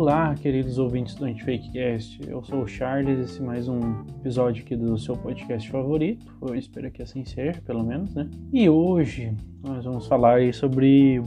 Olá, queridos ouvintes do Antifakecast. Eu sou o Charles, esse é mais um episódio aqui do seu podcast favorito. Eu espero que assim seja, pelo menos, né? E hoje nós vamos falar aí sobre.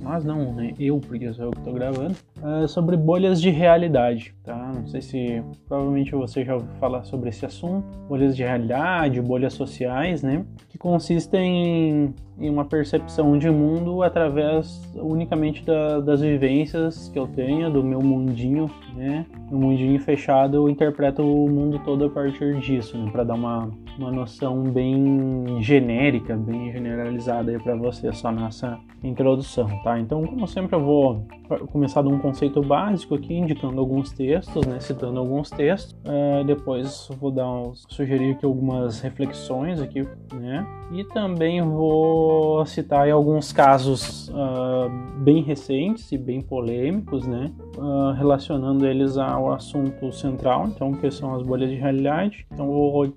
Mas não, né? Eu, porque sou eu que estou gravando. Uh, sobre bolhas de realidade, tá? Não sei se provavelmente você já ouviu falar sobre esse assunto. Bolhas de realidade, bolhas sociais, né? Que consistem em, uma percepção de mundo através unicamente da, das vivências que eu tenho, do meu mundinho, né? No mundinho fechado, eu interpreto o mundo todo a partir disso, né? Para dar uma, uma noção bem genérica, bem generalizada aí para você só nessa introdução, tá? Então, como sempre, eu vou começar de um conceito básico aqui, indicando alguns textos, né? Citando alguns textos. Uh, depois vou dar uns, sugerir aqui algumas reflexões aqui, né? E também vou citar alguns casos uh, bem recentes e bem polêmicos, né? Uh, relacionando eles ao assunto central, então que são as bolhas de realidade. Então vou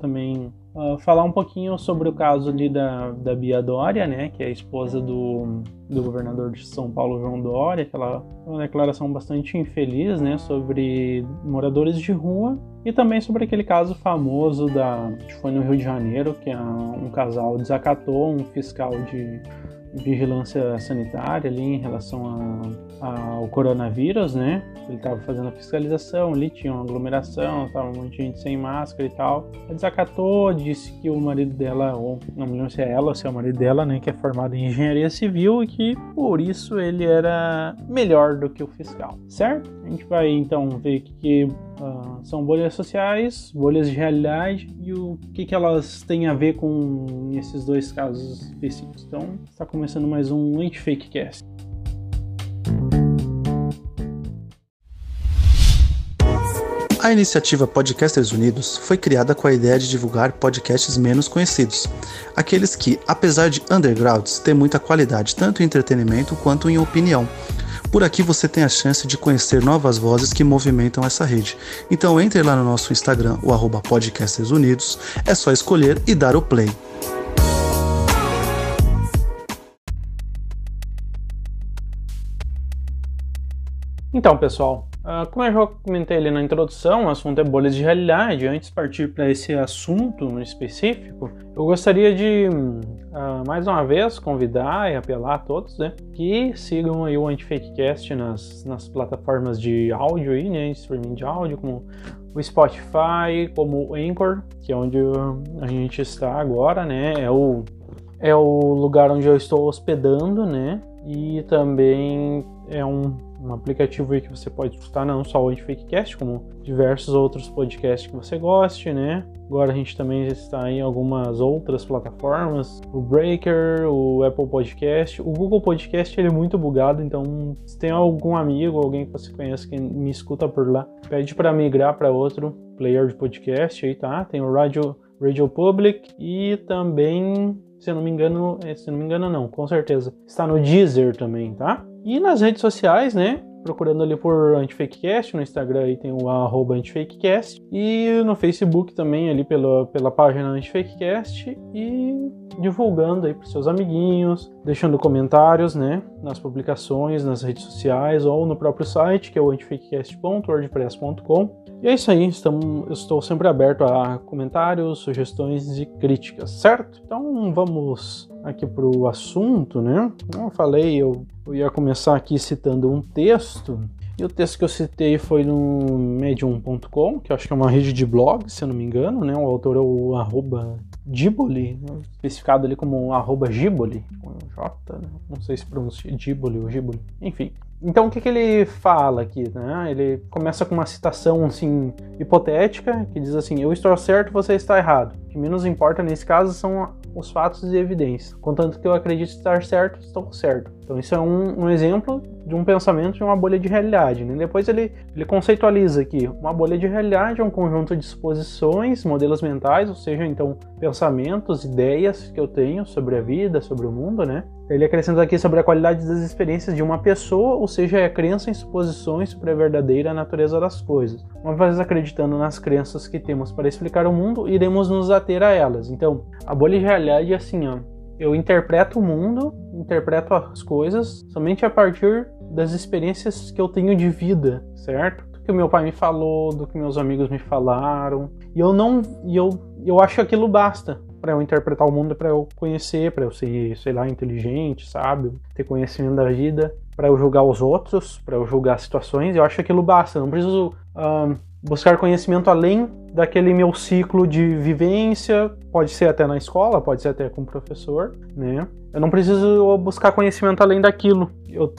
também Uh, falar um pouquinho sobre o caso ali da, da Bia Dória, né, que é a esposa do, do governador de São Paulo, João Dória, aquela uma declaração bastante infeliz, né, sobre moradores de rua e também sobre aquele caso famoso da que foi no Rio de Janeiro, que um casal desacatou um fiscal de vigilância sanitária ali em relação a, ao coronavírus, né? Ele estava fazendo a fiscalização, ali tinha uma aglomeração, estava um monte de gente sem máscara e tal. Ele desacatou, disse que o marido dela, ou não me lembro se é ela ou se é o marido dela, né? Que é formado em engenharia civil e que por isso ele era melhor do que o fiscal, certo? A gente vai então ver que uh, são bolhas sociais, bolhas de realidade e o que, que elas têm a ver com esses dois casos específicos. Então, está começando mais um Anti-Fakecast. A iniciativa Podcasters Unidos foi criada com a ideia de divulgar podcasts menos conhecidos, aqueles que, apesar de undergrounds, têm muita qualidade tanto em entretenimento quanto em opinião. Por aqui você tem a chance de conhecer novas vozes que movimentam essa rede. Então entre lá no nosso Instagram, o arroba Podcasters Unidos, é só escolher e dar o play. Então, pessoal, ah, como eu já comentei ali na introdução, o assunto é bolhas de realidade. Antes de partir para esse assunto no específico, eu gostaria de uh, mais uma vez convidar e apelar a todos né, que sigam aí o Antifakecast nas, nas plataformas de áudio aí, né, streaming de áudio, como o Spotify, como o Anchor, que é onde a gente está agora, né? É o, é o lugar onde eu estou hospedando, né? E também é um um aplicativo aí que você pode escutar não só o Fakecast, como diversos outros podcasts que você goste, né? Agora a gente também está em algumas outras plataformas, o Breaker, o Apple Podcast, o Google Podcast ele é muito bugado, então se tem algum amigo, alguém que você conhece que me escuta por lá, pede para migrar para outro player de podcast aí, tá? Tem o Radio Radio Public e também, se eu não me engano, é, se não me engano não, com certeza, está no Deezer também, tá? E nas redes sociais, né? Procurando ali por Antifakecast, no Instagram aí tem o arroba Antifakecast e no Facebook também ali pela, pela página Antifakecast e divulgando aí para seus amiguinhos, deixando comentários, né, nas publicações, nas redes sociais ou no próprio site que é o antifakecast.wordpress.com. E é isso aí, estamos, eu estou sempre aberto a comentários, sugestões e críticas, certo? Então vamos aqui para o assunto, né? Como eu falei, eu, eu ia começar aqui citando um texto e o texto que eu citei foi no medium.com, que acho que é uma rede de blog, se eu não me engano, né? O autor é o arroba Giboli, né? especificado ali como arroba Giboli, com J, né? não sei se pronuncia Giboli ou Giboli, enfim. Então o que, que ele fala aqui? Né? Ele começa com uma citação assim hipotética que diz assim: Eu estou certo, você está errado. O que menos importa nesse caso são os fatos e evidências. Contanto que eu acredito estar certo, estou certo. Então isso é um, um exemplo de um pensamento de uma bolha de realidade. Né? Depois ele, ele conceitualiza aqui: uma bolha de realidade é um conjunto de suposições, modelos mentais, ou seja, então pensamentos, ideias que eu tenho sobre a vida, sobre o mundo, né? Ele acrescenta aqui sobre a qualidade das experiências de uma pessoa, ou seja, é a crença em suposições sobre a verdadeira natureza das coisas. Uma vez acreditando nas crenças que temos para explicar o mundo, iremos nos ater a elas. Então, a bolha de realidade é assim, ó. Eu interpreto o mundo, interpreto as coisas somente a partir das experiências que eu tenho de vida, certo? Do que o meu pai me falou, do que meus amigos me falaram. E eu não. E eu, eu acho que aquilo basta para eu interpretar o mundo, para eu conhecer, para eu ser, sei lá, inteligente, sábio, ter conhecimento da vida, para eu julgar os outros, para eu julgar situações. Eu acho que aquilo basta. Eu não preciso uh, buscar conhecimento além daquele meu ciclo de vivência, pode ser até na escola, pode ser até com o professor, né? Eu não preciso buscar conhecimento além daquilo. Eu,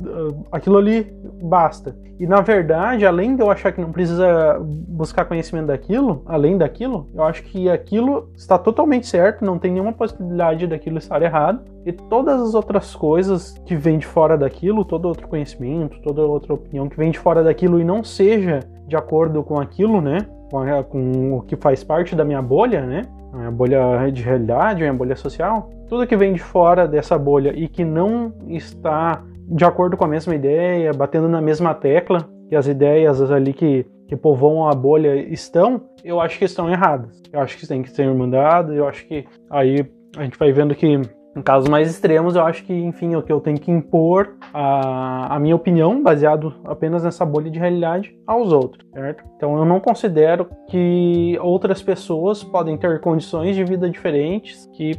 aquilo ali basta. E na verdade, além de eu achar que não precisa buscar conhecimento daquilo, além daquilo, eu acho que aquilo está totalmente certo, não tem nenhuma possibilidade daquilo estar errado. E todas as outras coisas que vêm de fora daquilo, todo outro conhecimento, toda outra opinião que vem de fora daquilo e não seja de acordo com aquilo, né? Com, a, com o que faz parte da minha bolha, né? A minha bolha de realidade, a minha bolha social. Tudo que vem de fora dessa bolha e que não está de acordo com a mesma ideia, batendo na mesma tecla que as ideias ali que, que povoam a bolha estão, eu acho que estão erradas. Eu acho que tem que ser mandadas, eu acho que aí a gente vai vendo que em casos mais extremos, eu acho que, enfim, que eu tenho que impor a, a minha opinião, baseado apenas nessa bolha de realidade, aos outros, certo? Então eu não considero que outras pessoas podem ter condições de vida diferentes, que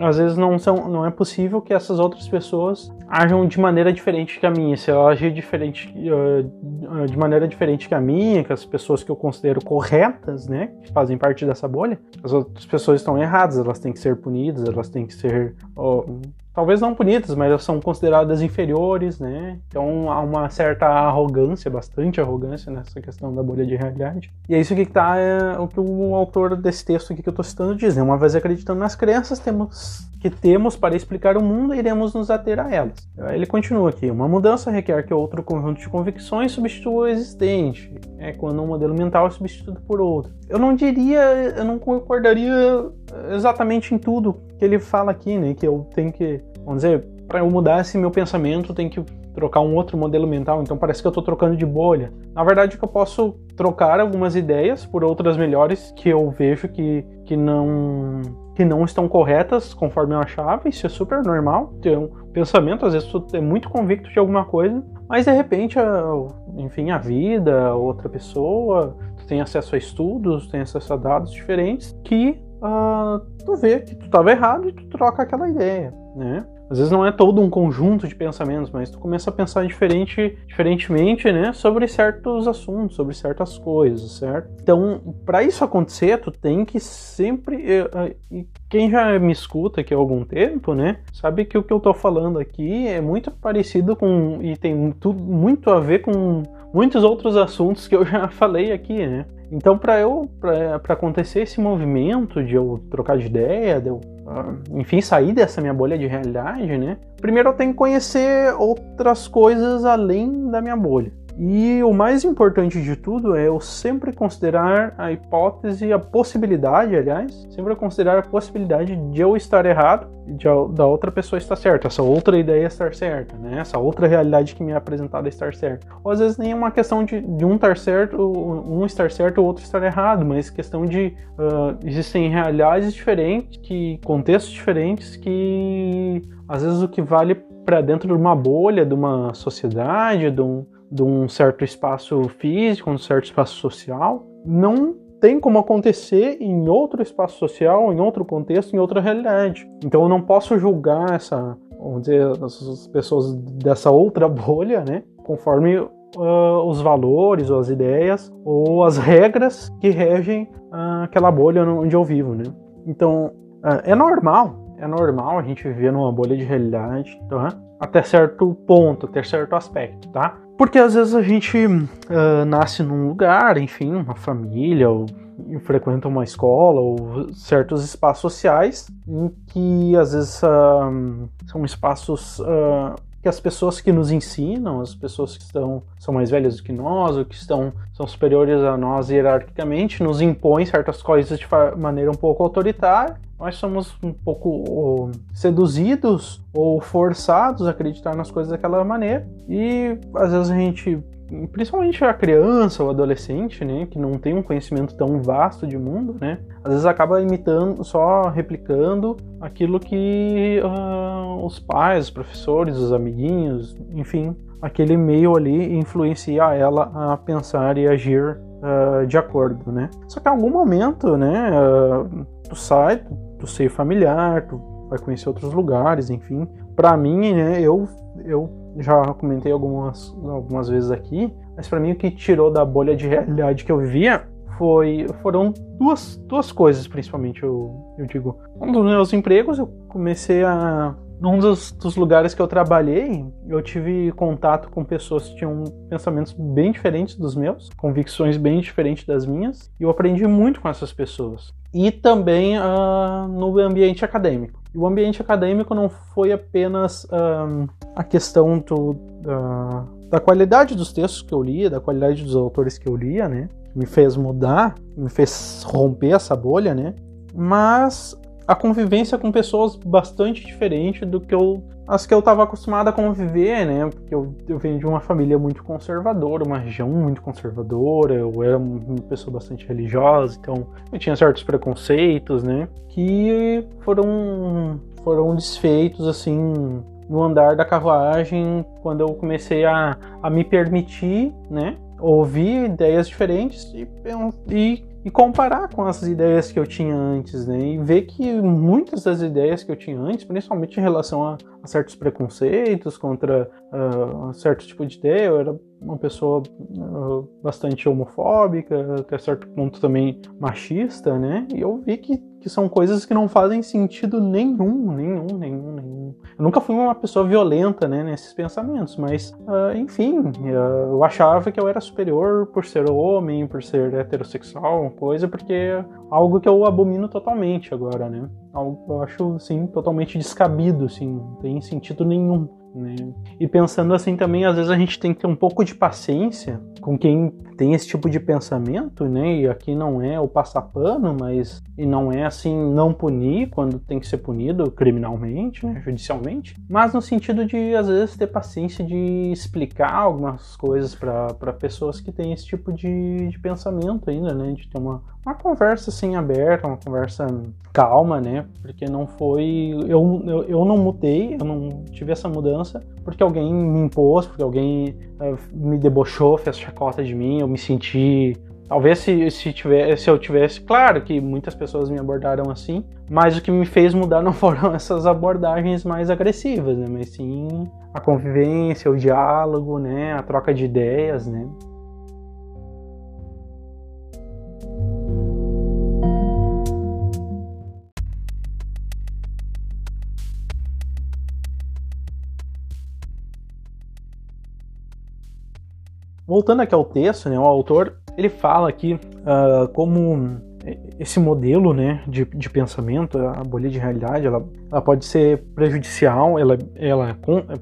às vezes não, são, não é possível que essas outras pessoas ajam de maneira diferente que a minha. Se ela agir diferente, uh, de maneira diferente que a minha, que as pessoas que eu considero corretas, né, que fazem parte dessa bolha, as outras pessoas estão erradas, elas têm que ser punidas, elas têm que ser talvez não punidas, mas elas são consideradas inferiores, né? Então há uma certa arrogância, bastante arrogância nessa questão da bolha de realidade. E é isso que está é, o que o autor desse texto aqui que eu estou citando diz, né? Uma vez acreditando nas crenças, temos que temos para explicar o mundo, iremos nos ater a elas. Ele continua aqui: uma mudança requer que outro conjunto de convicções substitua o existente. É quando um modelo mental é substituído por outro. Eu não diria, eu não concordaria exatamente em tudo que ele fala aqui, né? Que eu tenho que, vamos dizer, para eu mudar esse meu pensamento, eu tenho que trocar um outro modelo mental, então parece que eu estou trocando de bolha. Na verdade, que eu posso trocar algumas ideias por outras melhores que eu vejo que, que não que não estão corretas conforme eu achava, isso é super normal. Ter um pensamento, às vezes tu é muito convicto de alguma coisa, mas de repente, enfim, a vida, outra pessoa, tem acesso a estudos, tem acesso a dados diferentes que uh, tu vê que tu estava errado e tu troca aquela ideia, né? Às vezes não é todo um conjunto de pensamentos, mas tu começa a pensar diferente, diferentemente, né, sobre certos assuntos, sobre certas coisas, certo? Então, para isso acontecer, tu tem que sempre e quem já me escuta aqui há algum tempo, né, sabe que o que eu tô falando aqui é muito parecido com e tem tudo muito a ver com muitos outros assuntos que eu já falei aqui, né? Então, para eu, para acontecer esse movimento de eu trocar de ideia, de eu, ah, enfim, sair dessa minha bolha de realidade, né? Primeiro eu tenho que conhecer outras coisas além da minha bolha. E o mais importante de tudo é eu sempre considerar a hipótese, a possibilidade, aliás, sempre considerar a possibilidade de eu estar errado e de, da outra pessoa estar certa, essa outra ideia estar certa, né? essa outra realidade que me é apresentada estar certa. Ou às vezes nem é uma questão de, de um estar certo, um estar certo, o outro estar errado, mas questão de uh, existem realidades diferentes, que contextos diferentes que às vezes o que vale para dentro de uma bolha, de uma sociedade, de um de um certo espaço físico, um certo espaço social, não tem como acontecer em outro espaço social, em outro contexto, em outra realidade. Então eu não posso julgar essa, vamos dizer, as pessoas dessa outra bolha, né, conforme uh, os valores ou as ideias ou as regras que regem uh, aquela bolha onde eu vivo, né. Então uh, é normal, é normal a gente viver numa bolha de realidade, tá? até certo ponto, até certo aspecto, tá? Porque às vezes a gente uh, nasce num lugar, enfim, uma família, ou frequenta uma escola, ou certos espaços sociais, em que às vezes uh, são espaços uh, que as pessoas que nos ensinam, as pessoas que estão, são mais velhas do que nós, ou que estão, são superiores a nós hierarquicamente, nos impõem certas coisas de maneira um pouco autoritária. Nós somos um pouco seduzidos ou forçados a acreditar nas coisas daquela maneira. E às vezes a gente principalmente a criança ou adolescente, né, que não tem um conhecimento tão vasto de mundo, né, às vezes acaba imitando, só replicando aquilo que uh, os pais, os professores, os amiguinhos, enfim, aquele meio ali influencia ela a pensar e agir uh, de acordo, né. Só que em algum momento, né, uh, tu sai do seio familiar, tu vai conhecer outros lugares, enfim. Para mim, né, eu, eu já comentei algumas, algumas vezes aqui, mas para mim o que tirou da bolha de realidade que eu vivia foi, foram duas, duas coisas, principalmente, eu, eu digo. Um dos meus empregos, eu comecei a num dos, dos, lugares que eu trabalhei, eu tive contato com pessoas que tinham pensamentos bem diferentes dos meus, convicções bem diferentes das minhas, e eu aprendi muito com essas pessoas. E também uh, no ambiente acadêmico. E o ambiente acadêmico não foi apenas uh, a questão do, uh, da qualidade dos textos que eu lia, da qualidade dos autores que eu lia, né? Me fez mudar, me fez romper essa bolha, né? Mas a convivência com pessoas bastante diferente do que eu as que eu estava acostumado a conviver, né? Porque eu, eu venho de uma família muito conservadora, uma região muito conservadora, eu era uma pessoa bastante religiosa, então eu tinha certos preconceitos, né? Que foram foram desfeitos assim no andar da carruagem quando eu comecei a, a me permitir, né? Ouvir ideias diferentes e, e e comparar com as ideias que eu tinha antes, né? E ver que muitas das ideias que eu tinha antes, principalmente em relação a, a certos preconceitos contra uh, certo tipo de ideia, eu era uma pessoa uh, bastante homofóbica, até certo ponto também machista, né? E eu vi que, que são coisas que não fazem sentido nenhum, nenhum, nenhum, nenhum. Eu nunca fui uma pessoa violenta, né, nesses pensamentos, mas, uh, enfim, uh, eu achava que eu era superior por ser homem, por ser heterossexual, coisa, porque é algo que eu abomino totalmente agora, né? Algo eu acho, sim, totalmente descabido, assim, não tem sentido nenhum. Né? E pensando assim também, às vezes a gente tem que ter um pouco de paciência com quem tem esse tipo de pensamento, né? E aqui não é o passar pano, mas e não é assim não punir quando tem que ser punido criminalmente, né? judicialmente, mas no sentido de às vezes ter paciência de explicar algumas coisas para pessoas que têm esse tipo de, de pensamento ainda, né? De ter uma, uma conversa assim aberta, uma conversa calma, né? Porque não foi. Eu, eu, eu não mudei, eu não tive essa mudança porque alguém me impôs, porque alguém uh, me debochou, fez chacota de mim, eu me senti. Talvez se, se, tivesse, se eu tivesse. Claro que muitas pessoas me abordaram assim, mas o que me fez mudar não foram essas abordagens mais agressivas, né? Mas sim a convivência, o diálogo, né? A troca de ideias, né? Voltando aqui ao texto, né, o autor ele fala aqui uh, como esse modelo né, de, de pensamento, a bolha de realidade, ela, ela pode ser prejudicial, ela, ela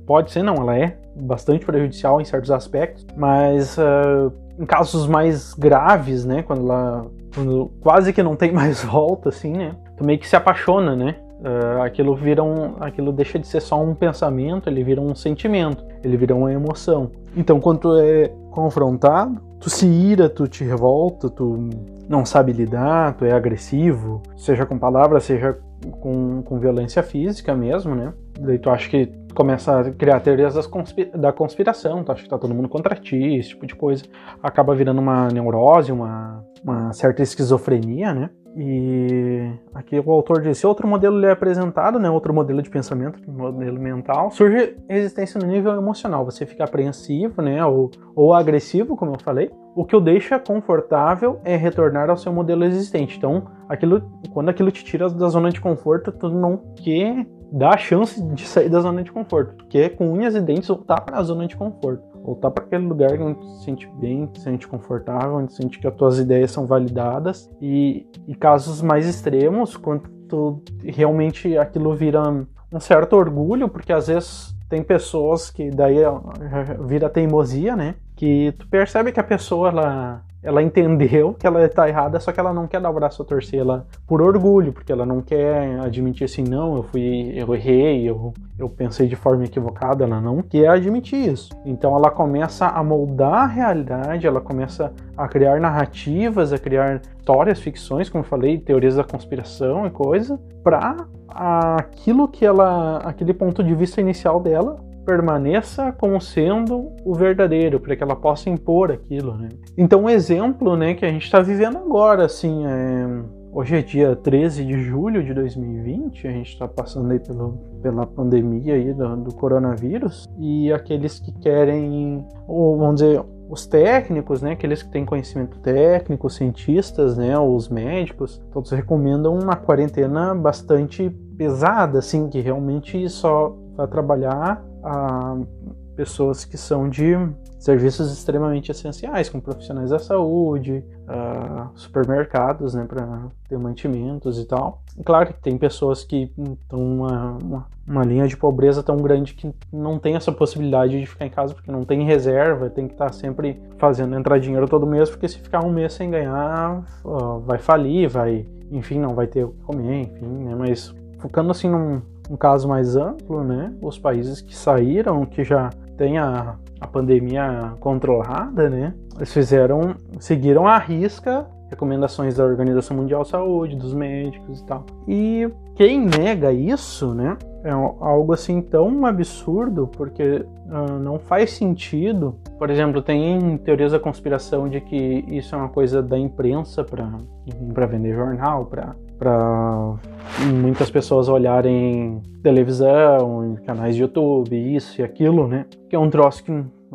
pode ser, não, ela é bastante prejudicial em certos aspectos, mas uh, em casos mais graves, né, quando ela quando quase que não tem mais volta, assim, né, tu meio que se apaixona, né, Uh, aquilo vira um, aquilo deixa de ser só um pensamento, ele vira um sentimento, ele vira uma emoção. Então, quando tu é confrontado, tu se ira, tu te revolta, tu não sabe lidar, tu é agressivo, seja com palavras, seja com, com violência física mesmo, né? Daí tu acha que começa a criar teorias da conspiração, tu acha que tá todo mundo contra ti, esse tipo de coisa. Acaba virando uma neurose, uma, uma certa esquizofrenia, né? E aqui o autor disse: outro modelo é apresentado, né, outro modelo de pensamento, modelo mental, surge resistência no nível emocional. Você fica apreensivo, né, ou, ou agressivo, como eu falei. O que o deixa confortável é retornar ao seu modelo existente. Então, aquilo, quando aquilo te tira da zona de conforto, tu não quer dar a chance de sair da zona de conforto. Tu quer com unhas e dentes voltar para a zona de conforto voltar para aquele lugar onde se sente bem, se sente confortável, onde tu sente que as tuas ideias são validadas. E, e casos mais extremos, quando realmente aquilo vira um certo orgulho, porque às vezes tem pessoas que daí vira teimosia, né? que tu percebe que a pessoa ela ela entendeu que ela está errada, só que ela não quer dar o braço a torcer ela por orgulho, porque ela não quer admitir assim, não, eu fui, eu errei, eu, eu pensei de forma equivocada, ela não quer admitir isso. Então ela começa a moldar a realidade, ela começa a criar narrativas, a criar histórias, ficções, como eu falei, teorias da conspiração e coisa, para aquilo que ela, aquele ponto de vista inicial dela permaneça como sendo o verdadeiro, para que ela possa impor aquilo. Né? Então, um exemplo né, que a gente está vivendo agora, assim, é... hoje é dia 13 de julho de 2020, a gente está passando aí pelo, pela pandemia aí do, do coronavírus, e aqueles que querem, ou vamos dizer, os técnicos, né, aqueles que têm conhecimento técnico, os cientistas, né, os médicos, todos recomendam uma quarentena bastante pesada, assim, que realmente só vai trabalhar a pessoas que são de serviços extremamente essenciais, como profissionais da saúde, uh, supermercados, né, para ter mantimentos e tal. claro que tem pessoas que estão uma, uma, uma, linha de pobreza tão grande que não tem essa possibilidade de ficar em casa porque não tem reserva, tem que estar tá sempre fazendo entrar dinheiro todo mês, porque se ficar um mês sem ganhar, uh, vai falir, vai, enfim, não vai ter o que comer, enfim, né, mas focando assim num, um caso mais amplo, né? Os países que saíram, que já têm a, a pandemia controlada, né? Eles fizeram, seguiram à risca recomendações da Organização Mundial de Saúde, dos médicos e tal. E quem nega isso, né? É algo assim tão absurdo, porque uh, não faz sentido. Por exemplo, tem teorias da conspiração de que isso é uma coisa da imprensa para vender jornal, para para muitas pessoas olharem televisão, canais de YouTube, isso e aquilo, né? Que é um troço que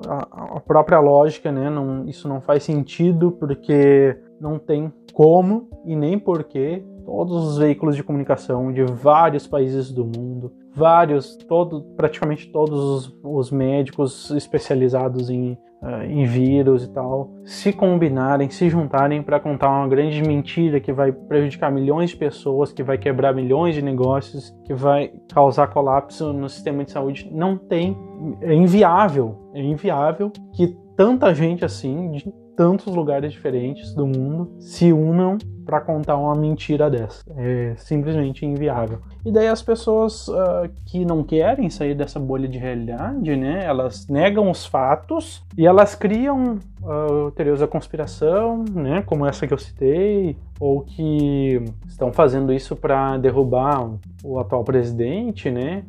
a, própria lógica, né? Não, isso não faz sentido porque não tem como e nem porquê todos os veículos de comunicação de vários países do mundo, vários, todo, praticamente todos os, os médicos especializados em uh, em vírus e tal, se combinarem, se juntarem para contar uma grande mentira que vai prejudicar milhões de pessoas, que vai quebrar milhões de negócios, que vai causar colapso no sistema de saúde, não tem, é inviável, é inviável que tanta gente assim, de tantos lugares diferentes do mundo, se unam para contar uma mentira dessa. É simplesmente inviável. E daí as pessoas uh, que não querem sair dessa bolha de realidade, né, elas negam os fatos e elas criam uh, teorias da conspiração, né, como essa que eu citei, ou que estão fazendo isso para derrubar o atual presidente, né?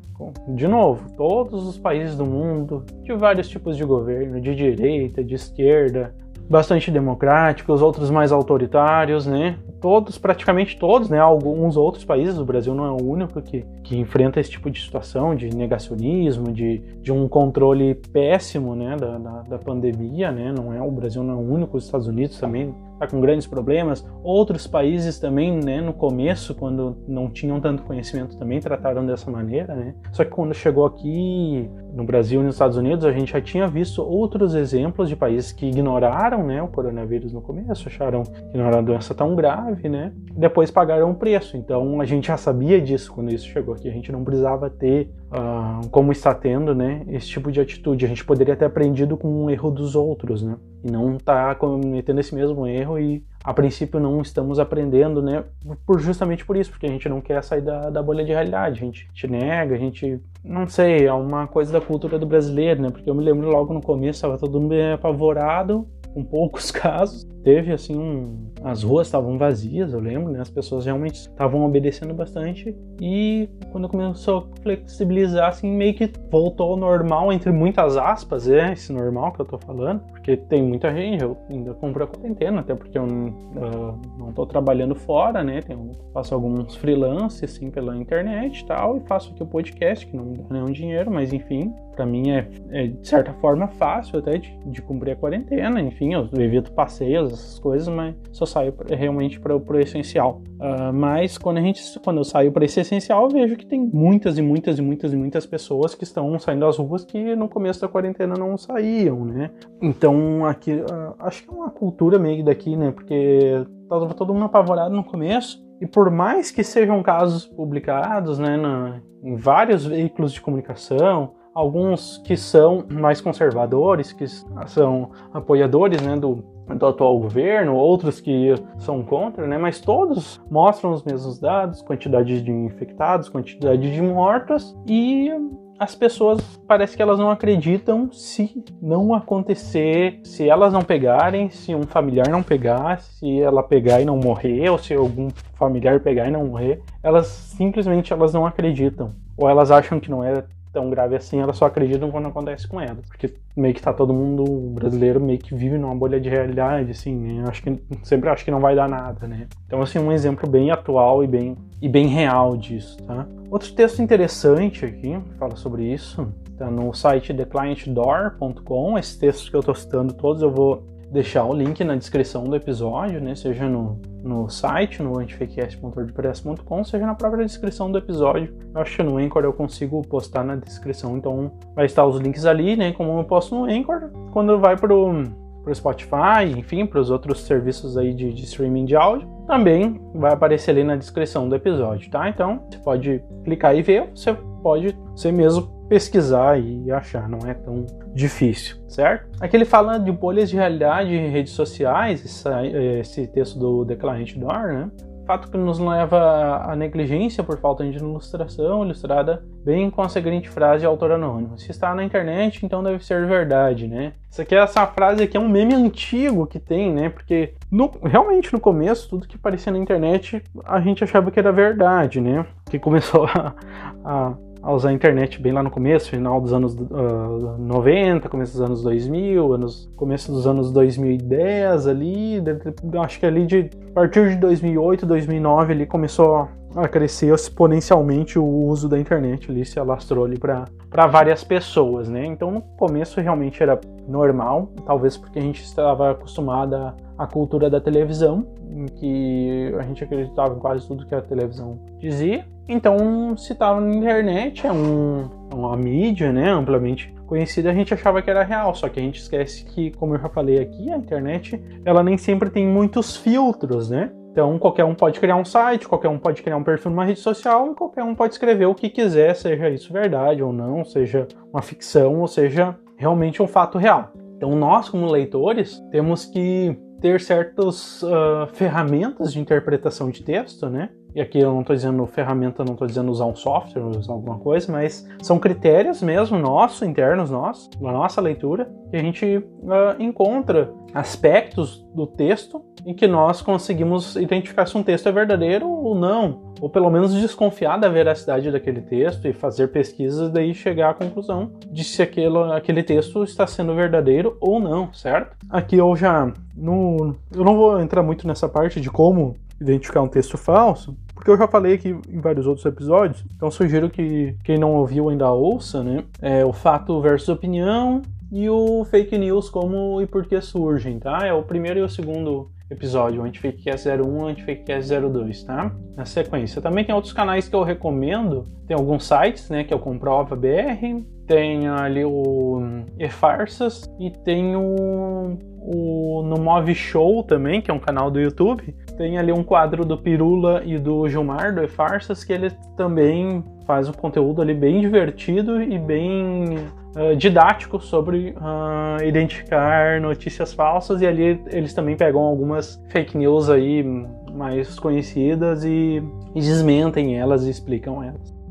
De novo, todos os países do mundo, de vários tipos de governo, de direita, de esquerda, bastante democráticos, outros mais autoritários, né? Todos, praticamente todos, né? Alguns outros países, o Brasil não é o único que, que enfrenta esse tipo de situação de negacionismo, de, de um controle péssimo, né? Da, da, da pandemia, né? Não é o Brasil não é o único, os Estados Unidos também está com grandes problemas. Outros países também, né, no começo, quando não tinham tanto conhecimento, também trataram dessa maneira, né? Só que quando chegou aqui no Brasil e nos Estados Unidos, a gente já tinha visto outros exemplos de países que ignoraram, né, o coronavírus no começo, acharam que não era uma doença tão grave, né? Depois pagaram o preço. Então a gente já sabia disso quando isso chegou aqui. A gente não precisava ter uh, como está tendo, né, esse tipo de atitude. A gente poderia ter aprendido com um erro dos outros, né, e não tá cometendo esse mesmo erro e a princípio não estamos aprendendo, né, por justamente por isso, porque a gente não quer sair da, da bolha de realidade, a gente, a gente nega, a gente, não sei, é uma coisa da cultura do brasileiro, né, porque eu me lembro logo no começo, estava todo mundo apavorado, com poucos casos. Teve assim um, as ruas estavam vazias, eu lembro, né? As pessoas realmente estavam obedecendo bastante e quando começou a flexibilizar assim, meio que voltou ao normal entre muitas aspas, é esse normal que eu tô falando, porque tem muita gente, eu ainda cumpro a quarentena, até porque eu uh, não tô trabalhando fora, né? Tenho, faço alguns freelances assim pela internet e tal e faço aqui o podcast que não me dá nenhum dinheiro, mas enfim, para mim é, é, de certa forma fácil até de, de, cumprir a quarentena. Enfim, eu evito passeios, essas coisas, mas só saio realmente para o essencial. Uh, mas quando a gente, quando eu saio para esse essencial, vejo que tem muitas e muitas e muitas e muitas pessoas que estão saindo das ruas que no começo da quarentena não saíam, né? Então aqui, uh, acho que é uma cultura meio daqui, né? Porque tava todo mundo apavorado no começo. E por mais que sejam casos publicados, né, na, em vários veículos de comunicação, alguns que são mais conservadores, que são apoiadores né, do, do atual governo, outros que são contra, né, mas todos mostram os mesmos dados, quantidade de infectados, quantidade de mortos e as pessoas parece que elas não acreditam se não acontecer, se elas não pegarem, se um familiar não pegar, se ela pegar e não morrer, ou se algum familiar pegar e não morrer, elas simplesmente elas não acreditam. Ou elas acham que não é tão grave assim, elas só acreditam quando acontece com elas. Porque meio que tá todo mundo brasileiro meio que vive numa bolha de realidade, assim, né? Acho que sempre acho que não vai dar nada, né? Então, assim, um exemplo bem atual e bem, e bem real disso, tá? Outro texto interessante aqui, que fala sobre isso, tá no site theclientdoor.com. Esse texto que eu tô citando todos eu vou deixar o link na descrição do episódio, né? Seja no, no site, no antifakecast.wordpress.com, seja na própria descrição do episódio. Eu acho que no Anchor eu consigo postar na descrição, então vai estar os links ali, né? Como eu posto no Anchor, quando vai pro, pro Spotify, enfim, para os outros serviços aí de, de streaming de áudio, também vai aparecer ali na descrição do episódio, tá? Então, você pode clicar e ver, você pode ser mesmo pesquisar e achar, não é tão difícil, certo? Aqui ele fala de bolhas de realidade em redes sociais, esse, esse texto do Client Door, né? Fato que nos leva à negligência por falta de ilustração, ilustrada bem com a seguinte frase de autor anônimo. Se está na internet, então deve ser verdade, né? Isso aqui, essa frase aqui é um meme antigo que tem, né? Porque no, realmente no começo, tudo que aparecia na internet, a gente achava que era verdade, né? Que começou a, a a usar a internet bem lá no começo, final dos anos uh, 90, começo dos anos 2000, anos, começo dos anos 2010 ali, acho que ali de a partir de 2008, 2009 ali começou a crescer exponencialmente o uso da internet ali, se alastrou ali para várias pessoas, né? Então no começo realmente era normal, talvez porque a gente estava acostumada à cultura da televisão, em que a gente acreditava em quase tudo que a televisão dizia. Então, se estava na internet, é um, uma mídia né, amplamente conhecida, a gente achava que era real. Só que a gente esquece que, como eu já falei aqui, a internet ela nem sempre tem muitos filtros, né? Então, qualquer um pode criar um site, qualquer um pode criar um perfil numa rede social e qualquer um pode escrever o que quiser, seja isso verdade ou não, seja uma ficção ou seja realmente um fato real. Então, nós, como leitores, temos que ter certas uh, ferramentas de interpretação de texto, né? E aqui eu não estou dizendo ferramenta, não estou dizendo usar um software, usar alguma coisa, mas são critérios mesmo nossos, internos nossos, na nossa leitura, que a gente uh, encontra aspectos do texto em que nós conseguimos identificar se um texto é verdadeiro ou não, ou pelo menos desconfiar da veracidade daquele texto e fazer pesquisas daí chegar à conclusão de se aquele, aquele texto está sendo verdadeiro ou não, certo? Aqui eu já no, eu não vou entrar muito nessa parte de como identificar um texto falso, porque eu já falei aqui em vários outros episódios, então sugiro que quem não ouviu ainda ouça, né? É o fato versus opinião e o fake news como e por que surgem, tá? É o primeiro e o segundo episódio, o Antifakecast 01 e Antifakecast 02, tá? Na sequência. Também tem outros canais que eu recomendo, tem alguns sites, né, que o Comprova BR, tem ali o E-Farsas e tem o, o no Move Show também, que é um canal do YouTube. Tem ali um quadro do Pirula e do Gilmar, do E-Farsas, que ele também faz um conteúdo ali bem divertido e bem uh, didático sobre uh, identificar notícias falsas e ali eles também pegam algumas fake news aí mais conhecidas e, e desmentem elas e explicam elas.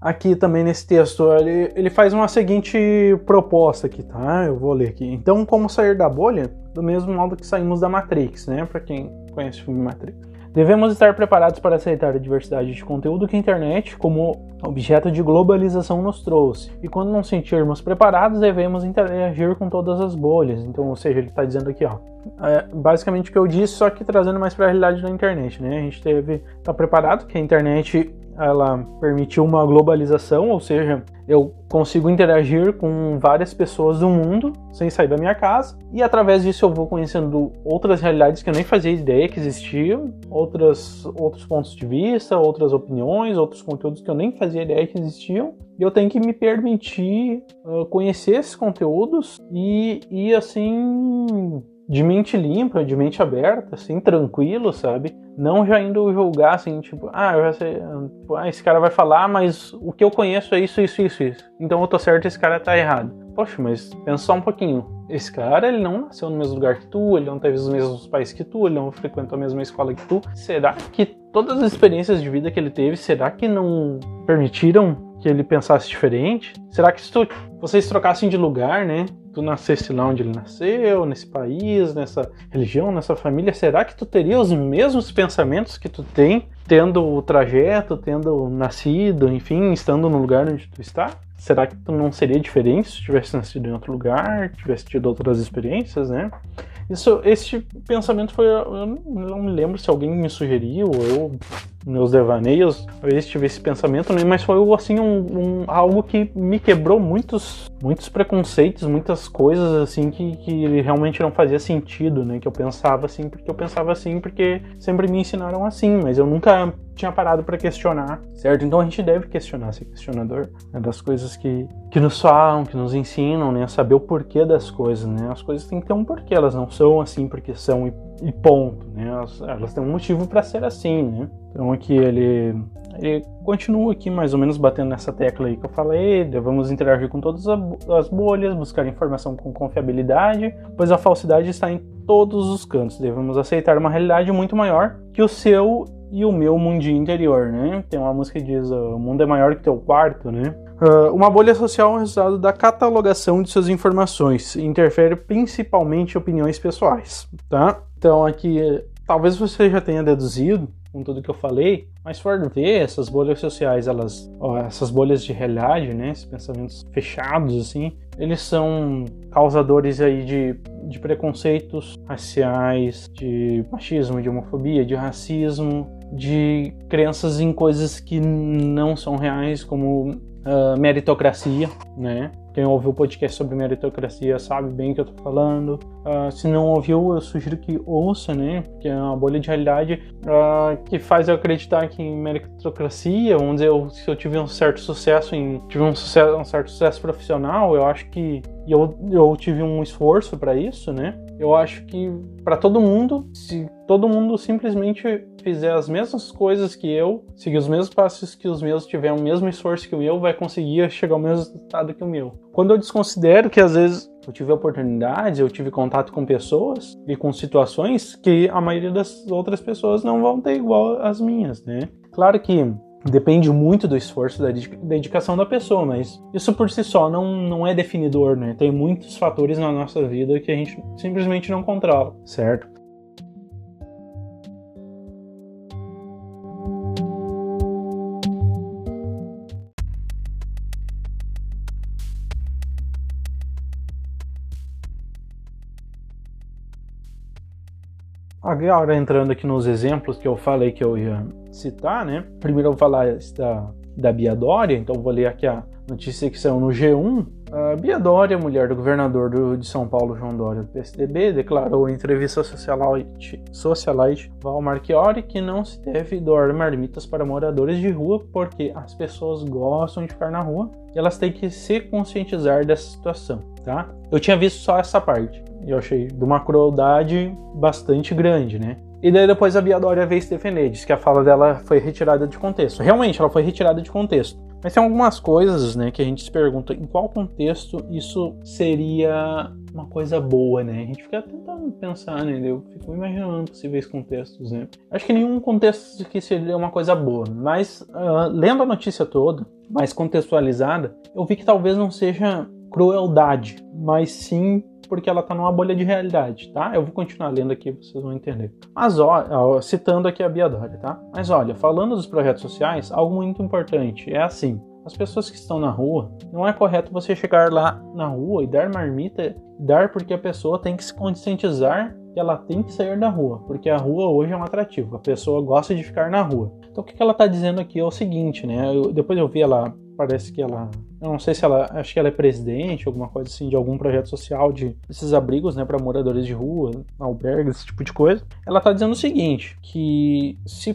Aqui também nesse texto, ele, ele faz uma seguinte proposta aqui, tá? Eu vou ler aqui. Então, como sair da bolha? Do mesmo modo que saímos da Matrix, né? Para quem conhece o filme Matrix. Devemos estar preparados para aceitar a diversidade de conteúdo que a internet, como objeto de globalização, nos trouxe. E quando não sentirmos preparados, devemos interagir com todas as bolhas. Então, ou seja, ele está dizendo aqui, ó, é basicamente o que eu disse, só que trazendo mais para a realidade da internet, né? A gente deve estar preparado que a internet ela permitiu uma globalização, ou seja, eu consigo interagir com várias pessoas do mundo sem sair da minha casa, e através disso eu vou conhecendo outras realidades que eu nem fazia ideia que existiam, outras, outros pontos de vista, outras opiniões, outros conteúdos que eu nem fazia ideia que existiam, E eu tenho que me permitir uh, conhecer esses conteúdos e, e assim de mente limpa, de mente aberta, assim, tranquilo, sabe? Não já indo julgar, assim, tipo, ah, eu já sei, tipo, ah, esse cara vai falar, mas o que eu conheço é isso, isso, isso, isso. Então eu tô certo, esse cara tá errado. Poxa, mas pensa só um pouquinho. Esse cara, ele não nasceu no mesmo lugar que tu, ele não teve os mesmos pais que tu, ele não frequentou a mesma escola que tu. Será que todas as experiências de vida que ele teve, será que não permitiram que ele pensasse diferente? Será que se tu, vocês trocassem de lugar, né? Tu nascesse lá onde ele nasceu, nesse país, nessa religião, nessa família, será que tu teria os mesmos pensamentos que tu tem, tendo o trajeto, tendo nascido, enfim, estando no lugar onde tu está? Será que não seria diferente se tivesse nascido em outro lugar, tivesse tido outras experiências, né? Isso, esse pensamento foi. Eu não me lembro se alguém me sugeriu, ou eu, meus devaneios, talvez tive esse pensamento, né? mas foi assim um, um, algo que me quebrou muitos, muitos preconceitos, muitas coisas assim que, que realmente não fazia sentido, né? Que eu pensava assim, porque eu pensava assim, porque sempre me ensinaram assim, mas eu nunca tinha parado para questionar, certo? Então a gente deve questionar, ser questionador né? das coisas que, que nos falam, que nos ensinam, né? Saber o porquê das coisas, né? As coisas têm que ter um porquê, elas não são assim porque são e, e ponto, né? Elas, elas têm um motivo para ser assim, né? Então aqui ele ele continua aqui mais ou menos batendo nessa tecla aí que eu falei, devemos interagir com todas as bolhas, buscar informação com confiabilidade, pois a falsidade está em todos os cantos. Devemos aceitar uma realidade muito maior que o seu e o meu mundinho interior, né? Tem uma música que diz: o mundo é maior que teu quarto, né? Uh, uma bolha social é o resultado da catalogação de suas informações e interfere principalmente opiniões pessoais, tá? Então aqui, talvez você já tenha deduzido com tudo que eu falei, mas for ver essas bolhas sociais, elas, ó, essas bolhas de realidade, né, esses pensamentos fechados assim, eles são causadores aí de, de preconceitos raciais, de machismo, de homofobia, de racismo, de crenças em coisas que não são reais, como uh, meritocracia, né? Quem ouviu o podcast sobre meritocracia sabe bem o que eu tô falando. Uh, se não ouviu, eu sugiro que ouça, né? Que é uma bolha de realidade uh, que faz eu acreditar que em meritocracia, vamos dizer, eu, se eu tive um certo sucesso em tive um, sucesso, um certo sucesso profissional, eu acho que eu, eu tive um esforço para isso, né? Eu acho que para todo mundo, se todo mundo simplesmente fizer as mesmas coisas que eu, seguir os mesmos passos que os meus, tiver o mesmo esforço que o meu, vai conseguir chegar ao mesmo resultado que o meu. Quando eu desconsidero que às vezes eu tive oportunidades, eu tive contato com pessoas e com situações que a maioria das outras pessoas não vão ter igual as minhas, né? Claro que depende muito do esforço, da dedicação da pessoa, mas isso por si só não, não é definidor, né? Tem muitos fatores na nossa vida que a gente simplesmente não controla, certo? Agora entrando aqui nos exemplos que eu falei que eu ia citar, né? Primeiro eu vou falar da, da Bia Dória, então vou ler aqui a notícia que saiu no G1. A Bia Dória, mulher do governador do, de São Paulo, João Dória, do PSDB, declarou em entrevista socialite, socialite Val Marchiori que não se deve doar marmitas para moradores de rua porque as pessoas gostam de ficar na rua e elas têm que se conscientizar dessa situação, tá? Eu tinha visto só essa parte eu achei de uma crueldade bastante grande, né? E daí depois a Bia Dória veio se defender, disse que a fala dela foi retirada de contexto. Realmente, ela foi retirada de contexto. Mas tem algumas coisas, né, que a gente se pergunta em qual contexto isso seria uma coisa boa, né? A gente fica tentando pensar, né? Eu fico imaginando possíveis contextos, né? Acho que nenhum contexto que seria uma coisa boa, mas uh, lendo a notícia toda, mais contextualizada, eu vi que talvez não seja crueldade, mas sim porque ela está numa bolha de realidade, tá? Eu vou continuar lendo aqui, vocês vão entender. Mas, ó, citando aqui a Bia Dória, tá? Mas olha, falando dos projetos sociais, algo muito importante é assim: as pessoas que estão na rua, não é correto você chegar lá na rua e dar marmita, dar porque a pessoa tem que se conscientizar que ela tem que sair da rua, porque a rua hoje é um atrativo, a pessoa gosta de ficar na rua. Então o que ela está dizendo aqui é o seguinte, né? Eu, depois eu vi ela parece que ela, eu não sei se ela, acho que ela é presidente, alguma coisa assim, de algum projeto social de esses abrigos, né, para moradores de rua, albergues, esse tipo de coisa. Ela tá dizendo o seguinte, que se,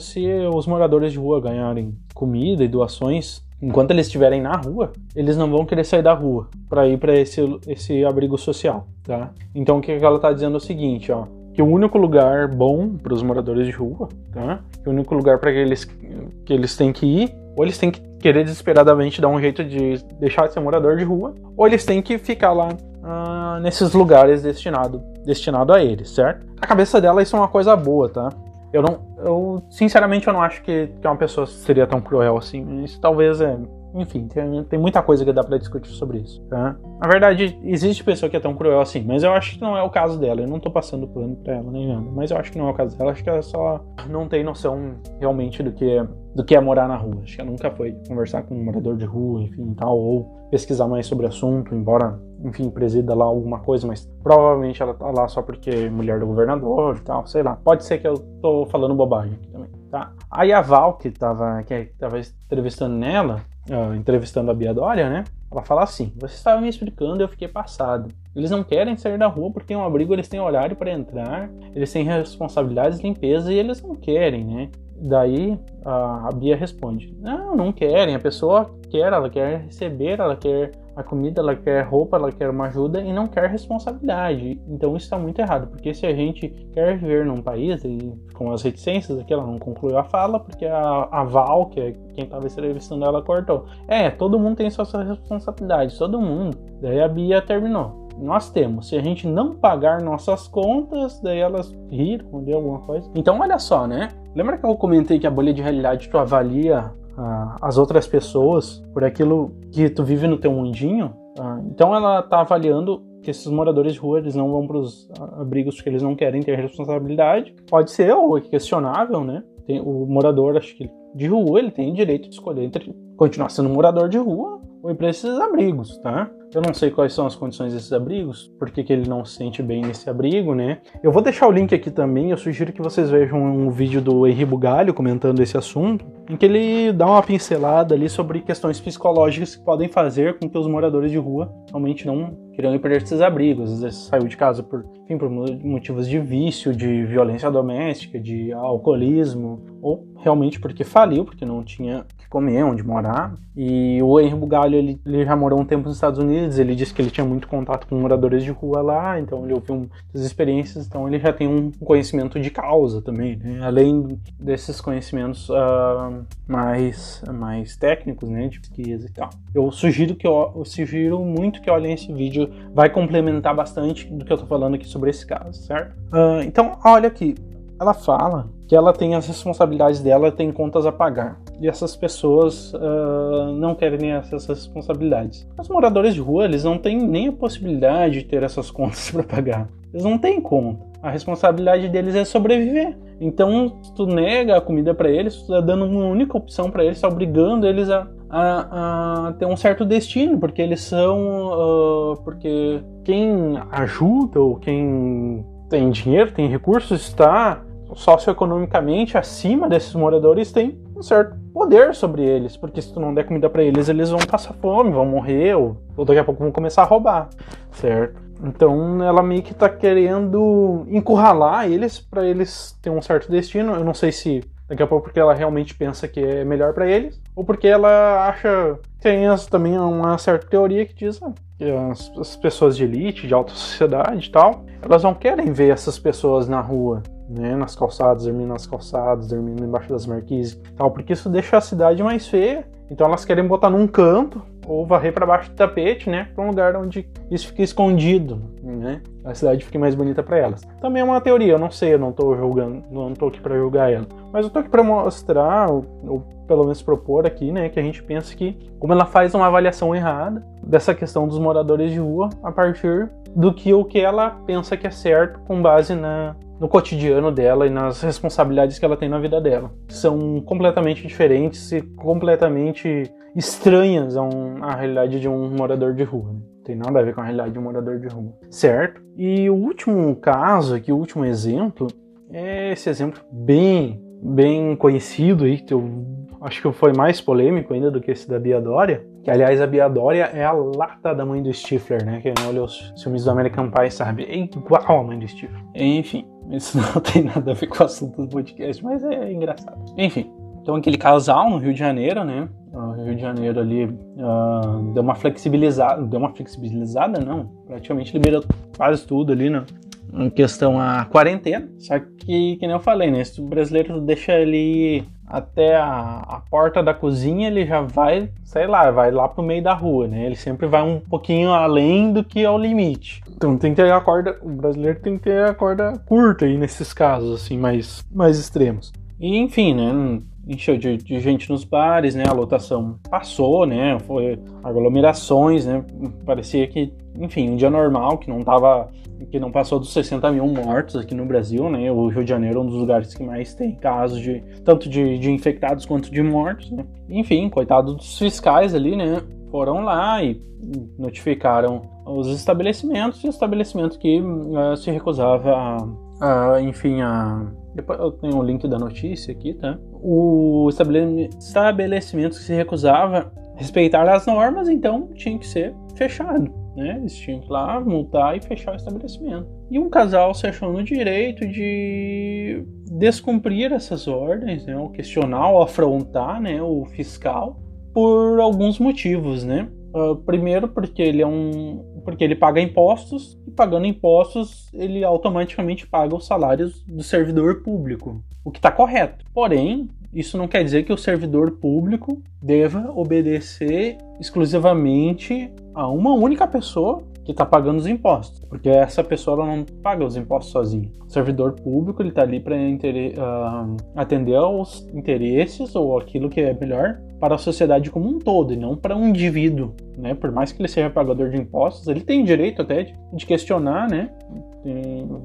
se os moradores de rua ganharem comida e doações enquanto eles estiverem na rua, eles não vão querer sair da rua para ir para esse, esse abrigo social, tá? Então o que ela tá dizendo é o seguinte, ó, que o único lugar bom para os moradores de rua, tá? Que o único lugar para que eles que eles têm que ir, ou eles têm que querer desesperadamente dar um jeito de deixar de ser morador de rua, ou eles têm que ficar lá uh, nesses lugares destinado destinado a eles, certo? A cabeça dela isso é uma coisa boa, tá? Eu não, eu sinceramente eu não acho que, que uma pessoa seria tão cruel assim. Isso talvez é enfim, tem, tem muita coisa que dá para discutir sobre isso, tá? Na verdade, existe pessoa que é tão cruel assim, mas eu acho que não é o caso dela. Eu não tô passando pano pra ela nem nada, mas eu acho que não é o caso dela. Acho que ela só não tem noção realmente do que é, do que é morar na rua. Acho que ela nunca foi conversar com um morador de rua, enfim, tal, ou pesquisar mais sobre o assunto, embora, enfim, presida lá alguma coisa, mas provavelmente ela tá lá só porque é mulher do governador e tal, sei lá. Pode ser que eu tô falando bobagem aqui também, tá? Aí a Val, que tava, que tava entrevistando nela, uh, entrevistando a Bia Dória, né? Ela fala assim: Você estava me explicando e eu fiquei passado. Eles não querem sair da rua porque é um abrigo, eles têm horário para entrar, eles têm responsabilidades de limpeza e eles não querem, né? Daí a Bia responde: Não, não querem. A pessoa quer, ela quer receber, ela quer a comida, ela quer roupa, ela quer uma ajuda e não quer responsabilidade. Então isso está muito errado, porque se a gente quer viver num país, e com as reticências aqui, ela não concluiu a fala, porque a, a Val, que é quem estava entrevistando ela, cortou. É, todo mundo tem suas responsabilidades, todo mundo. Daí a Bia terminou. Nós temos, se a gente não pagar nossas contas, daí elas riram, deu alguma coisa. Então olha só, né? Lembra que eu comentei que a bolha de realidade tu avalia ah, as outras pessoas por aquilo que tu vive no teu mundinho. Ah, então ela está avaliando que esses moradores de rua eles não vão para os abrigos porque eles não querem ter responsabilidade. Pode ser ou é questionável, né? Tem, o morador, acho que de rua, ele tem direito de escolher entre continuar sendo morador de rua ou ir para esses abrigos, tá? Eu não sei quais são as condições desses abrigos, porque que ele não se sente bem nesse abrigo, né? Eu vou deixar o link aqui também, eu sugiro que vocês vejam um vídeo do Henri Bugalho comentando esse assunto, em que ele dá uma pincelada ali sobre questões psicológicas que podem fazer com que os moradores de rua realmente não ir para esses abrigos. Às vezes saiu de casa por, enfim, por motivos de vício, de violência doméstica, de alcoolismo, ou realmente porque faliu, porque não tinha que comer, onde morar. E o Henri Bugalho, ele, ele já morou um tempo nos Estados Unidos, Ele disse que ele tinha muito contato com moradores de rua lá, então ele ouviu muitas experiências, então ele já tem um conhecimento de causa também, né? além desses conhecimentos uh, mais, mais técnicos, né, de pesquisa e tal. Eu sugiro que eu, eu, sugiro muito que olhem esse vídeo, vai complementar bastante do que eu tô falando aqui sobre esse caso, certo? Uh, então, olha aqui, ela fala que ela tem as responsabilidades dela, tem contas a pagar. E essas pessoas uh, não querem essas responsabilidades. Os moradores de rua, eles não têm nem a possibilidade de ter essas contas para pagar. Eles não têm conta. A responsabilidade deles é sobreviver. Então, se tu nega a comida para eles, tu tá dando uma única opção para eles, tá obrigando eles a, a, a, ter um certo destino, porque eles são. Uh, porque quem ajuda ou quem tem dinheiro, tem recursos, está socioeconomicamente acima desses moradores tem um certo poder sobre eles, porque se tu não der comida para eles, eles vão passar fome, vão morrer, ou, ou daqui a pouco vão começar a roubar, certo? Então ela meio que tá querendo encurralar eles para eles terem um certo destino. Eu não sei se daqui a pouco porque ela realmente pensa que é melhor para eles, ou porque ela acha tem as, também uma certa teoria que diz ah, que as, as, pessoas de elite, de alta sociedade e tal, elas não querem ver essas pessoas na rua né, nas calçadas, dormindo nas calçadas, dormindo embaixo das marquises tal, porque isso deixa a cidade mais feia. Então elas querem botar num canto ou varrer para baixo do tapete, né, para um lugar onde isso fique escondido, né? A cidade fique mais bonita para elas. Também é uma teoria, eu não sei, eu não tô julgando, não tô aqui para julgar ela, mas eu tô aqui para mostrar ou, ou pelo menos propor aqui, né, que a gente pensa que como ela faz uma avaliação errada dessa questão dos moradores de rua a partir do que o que ela pensa que é certo com base na no cotidiano dela e nas responsabilidades que ela tem na vida dela. São completamente diferentes e completamente estranhas à realidade de um morador de rua. Né? Tem nada a ver com a realidade de um morador de rua. Certo? E o último caso aqui, o último exemplo, é esse exemplo bem, bem conhecido aí, que eu acho que foi mais polêmico ainda do que esse da Bia Dória, que aliás a Bia Dória é a lata da mãe do Stifler, né? Quem olha os filmes do American Pie sabe, é igual a mãe do Stifler. Enfim, isso não tem nada a ver com o assunto do podcast, mas é engraçado. Enfim, então aquele casal no Rio de Janeiro, né? o Rio de Janeiro ali uh, deu uma flexibilizada, deu uma flexibilizada não, praticamente liberou quase tudo ali, né? Em questão a quarentena, só que, que nem eu falei, né? Se o brasileiro deixa ele até a, a, porta da cozinha, ele já vai, sei lá, vai lá pro meio da rua, né? Ele sempre vai um pouquinho além do que é o limite. Então tem que ter a corda, o brasileiro tem que ter a corda curta aí nesses casos, assim, mais, mais extremos. E enfim, né? Encheu de, de gente nos bares, né? A lotação passou, né? Foi aglomerações, né? Parecia que, enfim, um dia normal, que não tava que não passou dos 60 mil mortos aqui no Brasil, né? O Rio de Janeiro é um dos lugares que mais tem casos de tanto de, de infectados quanto de mortos, né? Enfim, coitado dos fiscais ali, né? Foram lá e notificaram os estabelecimentos e estabelecimentos que uh, se recusava a, a, enfim, a depois eu tenho o link da notícia aqui, tá? O estabelecimento que se recusava a respeitar as normas, então tinha que ser fechado né? Eles tinham que ir lá, multar e fechar o estabelecimento. E um casal se achou no direito de descumprir essas ordens, né? Ou questionar ou afrontar, né? O fiscal por alguns motivos, né? Uh, primeiro porque ele é um porque ele paga impostos e pagando impostos ele automaticamente paga os salários do servidor público, o que está correto. Porém, isso não quer dizer que o servidor público deva obedecer exclusivamente a uma única pessoa que está pagando os impostos, porque essa pessoa não paga os impostos sozinha. O servidor público ele está ali para uh, atender aos interesses ou aquilo que é melhor para a sociedade como um todo e não para um indivíduo, né? Por mais que ele seja pagador de impostos, ele tem direito até de, de questionar, né?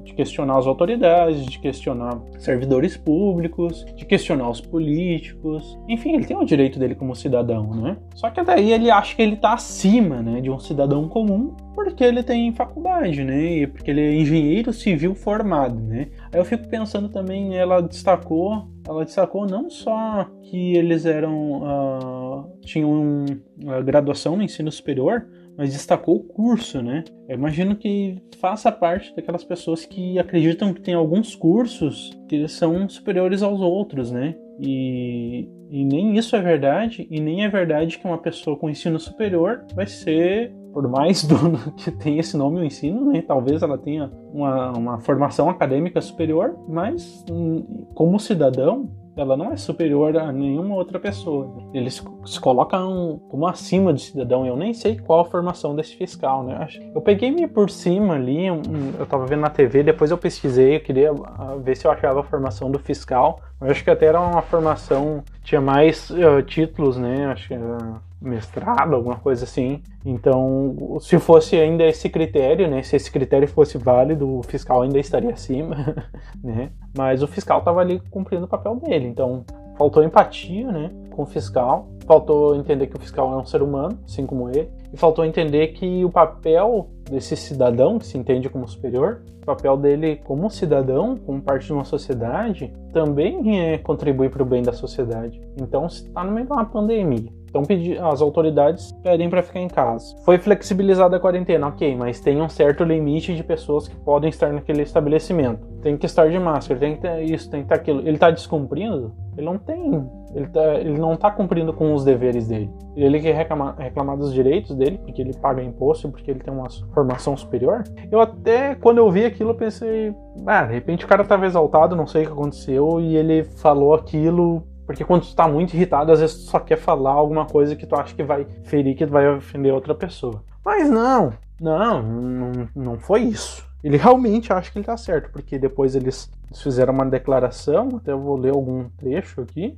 De questionar as autoridades, de questionar servidores públicos, de questionar os políticos. Enfim, ele tem o direito dele como cidadão, né? Só que daí ele acha que ele está acima, né, de um cidadão comum porque ele tem faculdade, né? E porque ele é engenheiro civil formado, né? Aí eu fico pensando também, ela destacou, ela destacou não só que eles eram uh, tinham uh, graduação no ensino superior, mas destacou o curso, né? Eu imagino que faça parte daquelas pessoas que acreditam que tem alguns cursos que são superiores aos outros, né? E, e nem isso é verdade, e nem é verdade que uma pessoa com ensino superior vai ser, por mais que tem esse nome o ensino, né? Talvez ela tenha uma, uma formação acadêmica superior, mas hum, como cidadão, ela não é superior a nenhuma outra pessoa. Eles se colocam como acima do cidadão. Eu nem sei qual a formação desse fiscal, né? Eu peguei me por cima ali, eu tava vendo na TV, depois eu pesquisei, eu queria ah, ver se eu achava a formação do fiscal. Eu acho que até era uma formação, tinha mais uh, títulos, né? Acho que era mestrado, alguma coisa assim. Então, se fosse ainda esse critério, né, se esse critério fosse válido, o fiscal ainda estaria acima, né? Mas o fiscal estava ali cumprindo o papel dele. Então, faltou empatia, né, com o fiscal, faltou entender que o fiscal é um ser humano, assim como ele, e faltou entender que o papel desse cidadão que se entende como superior, o papel dele como cidadão, como parte de uma sociedade, também é contribuir para o bem da sociedade. Então, se está no meio de uma pandemia, então as autoridades pedem para ficar em casa. Foi flexibilizada a quarentena, ok, mas tem um certo limite de pessoas que podem estar naquele estabelecimento. Tem que estar de máscara, tem que ter isso, tem que ter aquilo. Ele está descumprindo? Ele não tem. Ele, tá, ele não está cumprindo com os deveres dele. Ele quer reclamar, reclamar dos direitos dele, porque ele paga imposto, porque ele tem uma formação superior. Eu até, quando eu vi aquilo, pensei, ah, de repente o cara estava exaltado, não sei o que aconteceu, e ele falou aquilo porque quando tu tá muito irritado, às vezes tu só quer falar alguma coisa que tu acha que vai ferir, que vai ofender outra pessoa. Mas não, não, não, não foi isso. Ele realmente acha que ele tá certo, porque depois eles fizeram uma declaração, até eu vou ler algum trecho aqui,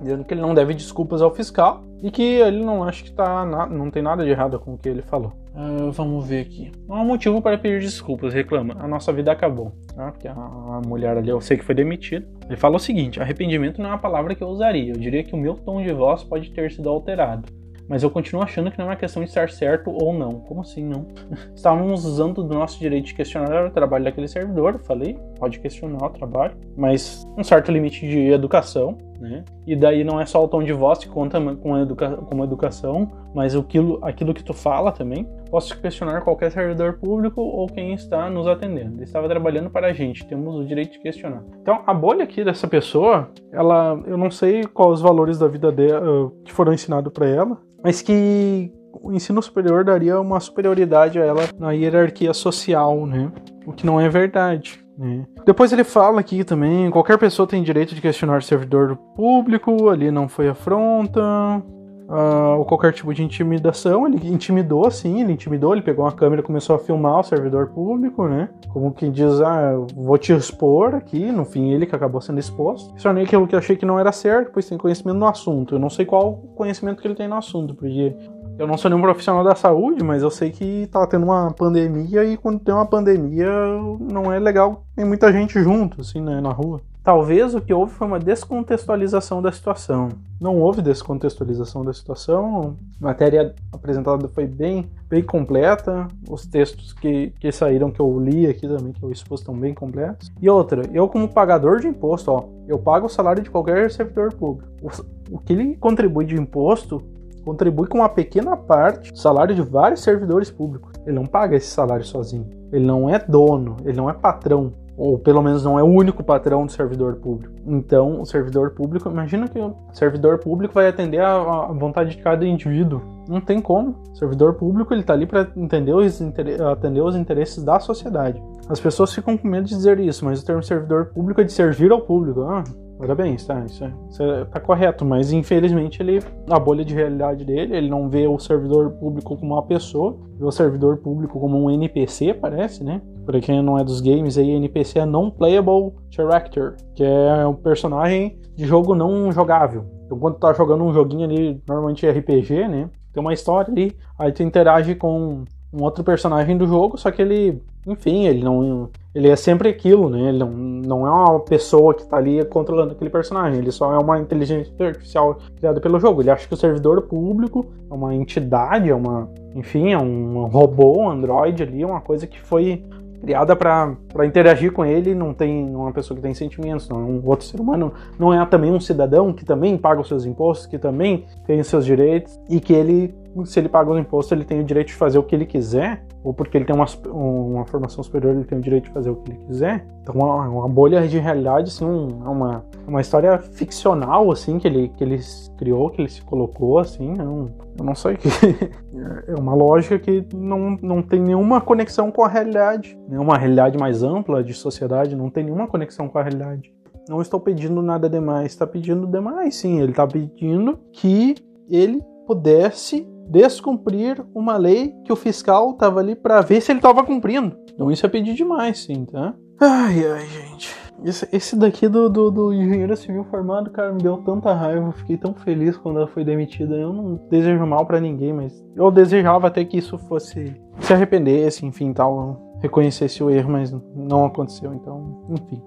dizendo que ele não deve desculpas ao fiscal e que ele não acha que tá não tem nada de errado com o que ele falou. Uh, vamos ver aqui. Não há motivo para pedir desculpas, reclama. A nossa vida acabou. Tá? Porque a, a mulher ali, eu sei que foi demitida. Ele fala o seguinte: arrependimento não é uma palavra que eu usaria. Eu diria que o meu tom de voz pode ter sido alterado mas eu continuo achando que não é uma questão de estar certo ou não. Como assim não? Estávamos usando do nosso direito de questionar o trabalho daquele servidor, falei, pode questionar o trabalho, mas um certo limite de educação né? E daí não é só o tom de voz que conta com educa como educação, mas aquilo, aquilo que tu fala também. Posso questionar qualquer servidor público ou quem está nos atendendo. Estava trabalhando para a gente, temos o direito de questionar. Então, a bolha aqui dessa pessoa, ela, eu não sei quais os valores da vida dela que foram ensinados para ela, mas que o ensino superior daria uma superioridade a ela na hierarquia social, né? O que não é verdade. Né? Depois ele fala aqui também: qualquer pessoa tem direito de questionar o servidor público, ali não foi afronta, uh, ou qualquer tipo de intimidação. Ele intimidou, sim, ele intimidou, ele pegou uma câmera e começou a filmar o servidor público, né? Como quem diz, ah, vou te expor aqui. No fim, ele que acabou sendo exposto. Questionei aquilo que eu achei que não era certo, pois tem conhecimento no assunto. Eu não sei qual conhecimento que ele tem no assunto, porque eu não sou nenhum profissional da saúde, mas eu sei que tá tendo uma pandemia e quando tem uma pandemia não é legal tem muita gente junto, assim, né, na rua. Talvez o que houve foi uma descontextualização da situação. Não houve descontextualização da situação, a matéria apresentada foi bem, bem completa, os textos que, que saíram que eu li aqui também, que eu expus, estão bem completos. E outra, eu como pagador de imposto, ó, eu pago o salário de qualquer servidor público. O, o que ele contribui de imposto contribui com uma pequena parte do salário de vários servidores públicos. Ele não paga esse salário sozinho. Ele não é dono, ele não é patrão ou pelo menos não é o único patrão do servidor público. Então, o servidor público, imagina que o servidor público vai atender a vontade de cada indivíduo. Não tem como. O servidor público ele está ali para atender os interesses da sociedade. As pessoas ficam com medo de dizer isso, mas o termo servidor público é de servir ao público. Ah, Parabéns, tá? Isso, é, isso é, tá correto, mas infelizmente ele, a bolha de realidade dele, ele não vê o servidor público como uma pessoa, vê o servidor público como um NPC, parece, né? Para quem não é dos games, aí NPC é Non-Playable Character, que é um personagem de jogo não jogável. Então, quando tá jogando um joguinho ali, normalmente RPG, né? Tem uma história ali, aí tu interage com um outro personagem do jogo, só que ele, enfim, ele não. Ele é sempre aquilo, né? Ele não, não é uma pessoa que tá ali controlando aquele personagem, ele só é uma inteligência artificial criada pelo jogo. Ele acha que o servidor público é uma entidade, é uma. Enfim, é um robô, um android ali, uma coisa que foi criada para interagir com ele, não tem uma pessoa que tem sentimentos, não é um outro ser humano, não é também um cidadão que também paga os seus impostos, que também tem os seus direitos e que ele, se ele paga o imposto, ele tem o direito de fazer o que ele quiser, ou porque ele tem uma, uma formação superior, ele tem o direito de fazer o que ele quiser. Então, uma, uma bolha de realidade, assim, é uma, uma história ficcional, assim, que ele, que ele criou, que ele se colocou, assim, é um, eu não sei que é uma lógica que não, não tem nenhuma conexão com a realidade, nenhuma realidade mais ampla de sociedade, não tem nenhuma conexão com a realidade. Não estou pedindo nada demais, está pedindo demais, sim, ele está pedindo que ele pudesse descumprir uma lei que o fiscal estava ali para ver se ele estava cumprindo. Então isso é pedir demais, sim, tá? Ai, ai, gente. Esse, esse daqui do, do, do, engenheiro civil formado, cara, me deu tanta raiva. Eu fiquei tão feliz quando ela foi demitida. Eu não desejo mal para ninguém, mas eu desejava até que isso fosse se arrependesse, enfim, tal, reconhecesse o erro, mas não aconteceu. Então, enfim.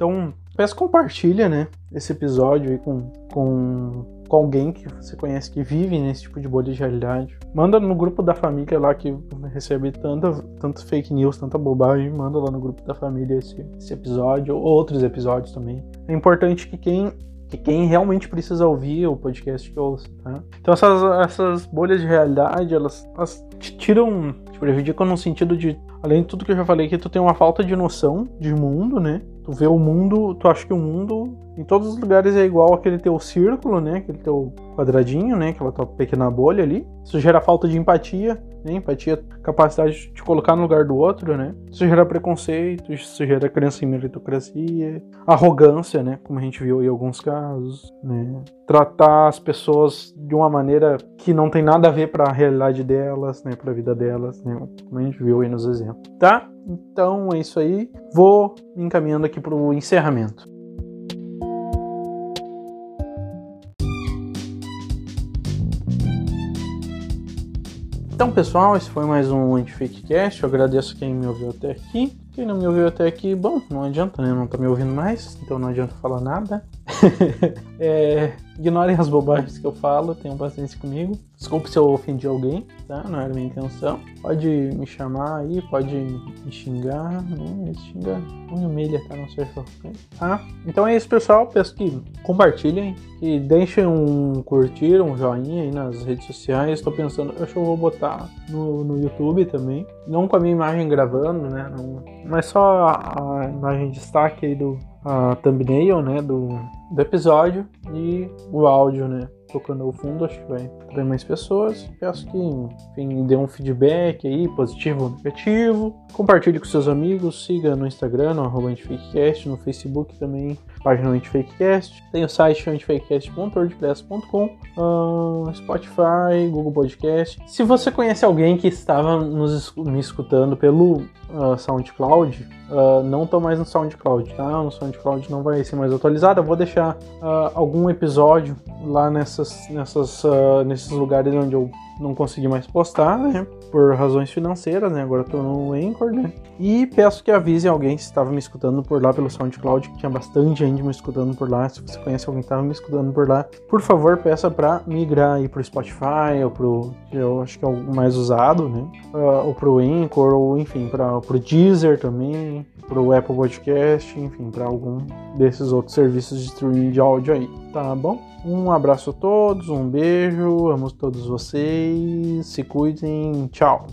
Então, peço compartilha, né, esse episódio aí com, com, com alguém que você conhece que vive nesse tipo de bolha de realidade. Manda no grupo da família lá que recebe tanta, tanto fake news, tanta bobagem. Manda lá no grupo da família esse, esse episódio, ou outros episódios também. É importante que quem que quem realmente precisa ouvir o podcast que ouça, tá? Então essas, essas bolhas de realidade, elas, elas te tiram, te prejudicam no sentido de, além de tudo que eu já falei aqui, tu tem uma falta de noção de mundo, né? Tu vê o mundo, tu acha que o mundo em todos os lugares é igual aquele teu círculo, né? Aquele teu quadradinho, né? Aquela tua pequena bolha ali. Isso gera falta de empatia, né? Empatia, capacidade de colocar no lugar do outro, né? Isso gera preconceito, isso gera crença em meritocracia, arrogância, né? Como a gente viu em alguns casos, né? Tratar as pessoas de uma maneira que não tem nada a ver para a realidade delas, né? Para a vida delas, né? Como a gente viu aí nos exemplos, tá? Então é isso aí. Vou me encaminhando aqui para o encerramento. Então, pessoal, esse foi mais um Antifakecast. Eu agradeço quem me ouviu até aqui. Quem não me ouviu até aqui, bom, não adianta, né? Não tá me ouvindo mais, então não adianta falar nada. é, ignorem as bobagens que eu falo, tenham paciência comigo. Desculpe se eu ofendi alguém, tá? Não era minha intenção. Pode me chamar aí, pode me xingar. Não, me xinga unha humilha, tá? Não sei se eu Tá? Então é isso, pessoal. Peço que compartilhem, que deixem um curtir, um joinha aí nas redes sociais. Estou pensando, acho que eu vou botar no, no YouTube também. Não com a minha imagem gravando, né? Não, mas só a, a imagem de destaque aí do a thumbnail, né? Do, do episódio e o áudio, né? Tocando ao fundo, acho que vai atrair mais pessoas. Peço que, enfim, dê um feedback aí, positivo ou negativo. Compartilhe com seus amigos, siga no Instagram, no arroba no Facebook também, página Antifakecast. Tem o site antifakecast.wordpress.com, uh, Spotify, Google Podcast. Se você conhece alguém que estava nos, me escutando pelo uh, SoundCloud, uh, não estou mais no SoundCloud, tá? O SoundCloud não vai ser mais atualizado. Eu vou deixar algum episódio lá nessas, nessas, nesses lugares onde eu não consegui mais postar, né? Por razões financeiras, né? Agora tô no Anchor, né? E peço que avisem alguém se estava me escutando por lá pelo SoundCloud, que tinha bastante gente me escutando por lá. Se você conhece alguém que estava me escutando por lá, por favor, peça para migrar aí pro Spotify ou pro. Eu acho que é o mais usado, né? Uh, ou pro Anchor, ou enfim, para pro Deezer também, pro Apple Podcast, enfim, para algum desses outros serviços de streaming de áudio aí, tá bom? Um abraço a todos, um beijo, amo todos vocês, se cuidem, tchau!